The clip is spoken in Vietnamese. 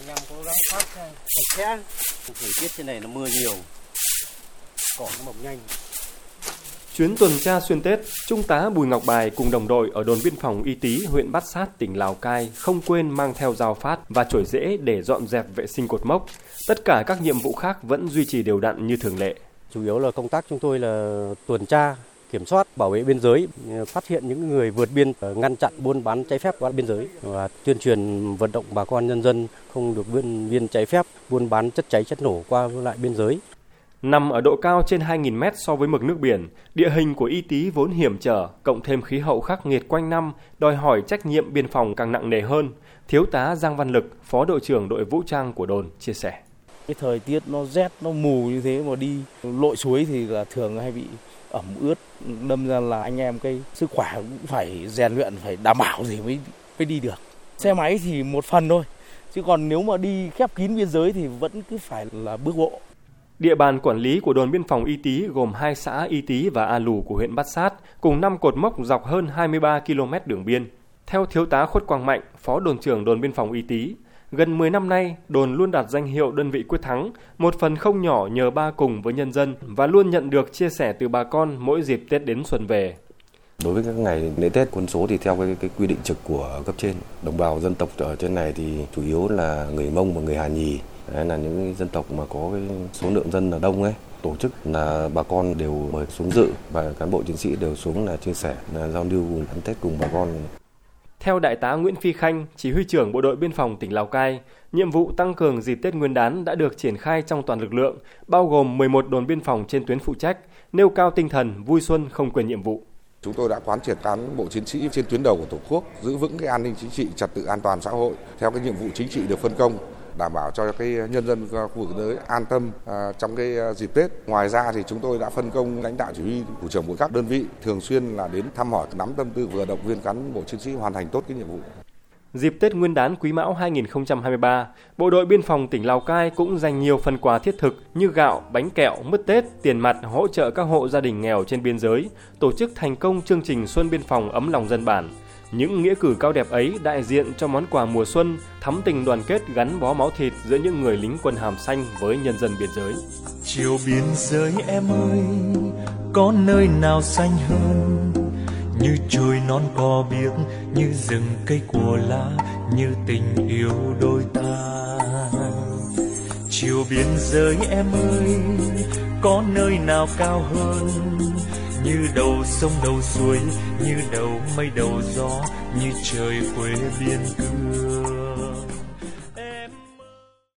anh em cố gắng phát sạch sẽ thời tiết trên này nó mưa nhiều cỏ nó mọc nhanh Chuyến tuần tra xuyên Tết, Trung tá Bùi Ngọc Bài cùng đồng đội ở đồn biên phòng Y Tý, huyện Bát Sát, tỉnh Lào Cai không quên mang theo dao phát và chổi rễ để dọn dẹp vệ sinh cột mốc. Tất cả các nhiệm vụ khác vẫn duy trì đều đặn như thường lệ. Chủ yếu là công tác chúng tôi là tuần tra, kiểm soát, bảo vệ biên giới, phát hiện những người vượt biên, ờ, ngăn chặn buôn bán trái phép qua biên giới và tuyên truyền vận động bà con nhân dân không được vươn biên trái phép, buôn bán chất cháy chất nổ qua lại biên giới. Nằm ở độ cao trên 2.000 mét so với mực nước biển, địa hình của Y Tý vốn hiểm trở, cộng thêm khí hậu khắc nghiệt quanh năm, đòi hỏi trách nhiệm biên phòng càng nặng nề hơn. Thiếu tá Giang Văn Lực, Phó đội trưởng đội vũ trang của đồn, chia sẻ. Cái thời tiết nó rét, nó mù như thế mà đi lội suối thì là thường hay bị ẩm ướt, đâm ra là anh em cái sức khỏe cũng phải rèn luyện, phải đảm bảo thì mới, mới đi được. Xe máy thì một phần thôi, chứ còn nếu mà đi khép kín biên giới thì vẫn cứ phải là bước bộ. Địa bàn quản lý của đồn biên phòng Y Tý gồm hai xã Y Tý và A Lù của huyện Bát Sát, cùng 5 cột mốc dọc hơn 23 km đường biên. Theo Thiếu tá Khuất Quang Mạnh, Phó đồn trưởng đồn biên phòng Y Tý, gần 10 năm nay, đồn luôn đạt danh hiệu đơn vị quyết thắng, một phần không nhỏ nhờ ba cùng với nhân dân và luôn nhận được chia sẻ từ bà con mỗi dịp Tết đến xuân về. Đối với các ngày lễ Tết quân số thì theo cái, cái quy định trực của cấp trên, đồng bào dân tộc ở trên này thì chủ yếu là người Mông và người Hà Nhì Đấy là những dân tộc mà có cái số lượng dân là đông ấy tổ chức là bà con đều mời xuống dự và cán bộ chiến sĩ đều xuống là chia sẻ là giao lưu cùng ăn Tết cùng bà con. Theo Đại tá Nguyễn Phi Khanh, chỉ huy trưởng Bộ đội Biên phòng tỉnh Lào Cai, nhiệm vụ tăng cường dịp Tết Nguyên đán đã được triển khai trong toàn lực lượng, bao gồm 11 đồn biên phòng trên tuyến phụ trách, nêu cao tinh thần vui xuân không quên nhiệm vụ. Chúng tôi đã quán triệt cán bộ chiến sĩ trên tuyến đầu của Tổ quốc giữ vững cái an ninh chính trị, trật tự an toàn xã hội theo cái nhiệm vụ chính trị được phân công đảm bảo cho cái nhân dân khu vực giới an tâm à, trong cái à, dịp Tết. Ngoài ra thì chúng tôi đã phân công lãnh đạo chỉ huy thủ trưởng của các đơn vị thường xuyên là đến thăm hỏi, nắm tâm tư vừa động viên cán bộ chiến sĩ hoàn thành tốt cái nhiệm vụ. Dịp Tết Nguyên đán Quý Mão 2023, Bộ đội Biên phòng tỉnh Lào Cai cũng dành nhiều phần quà thiết thực như gạo, bánh kẹo, mứt Tết, tiền mặt hỗ trợ các hộ gia đình nghèo trên biên giới, tổ chức thành công chương trình Xuân Biên phòng ấm lòng dân bản. Những nghĩa cử cao đẹp ấy đại diện cho món quà mùa xuân, thắm tình đoàn kết gắn bó máu thịt giữa những người lính quân hàm xanh với nhân dân biên giới. Chiều biên giới em ơi, có nơi nào xanh hơn? Như trôi non cò biếc, như rừng cây của lá, như tình yêu đôi ta. Biên giới em ơi, có nơi nào cao hơn? như đầu sông đầu suối như đầu mây đầu gió như trời quê biên cương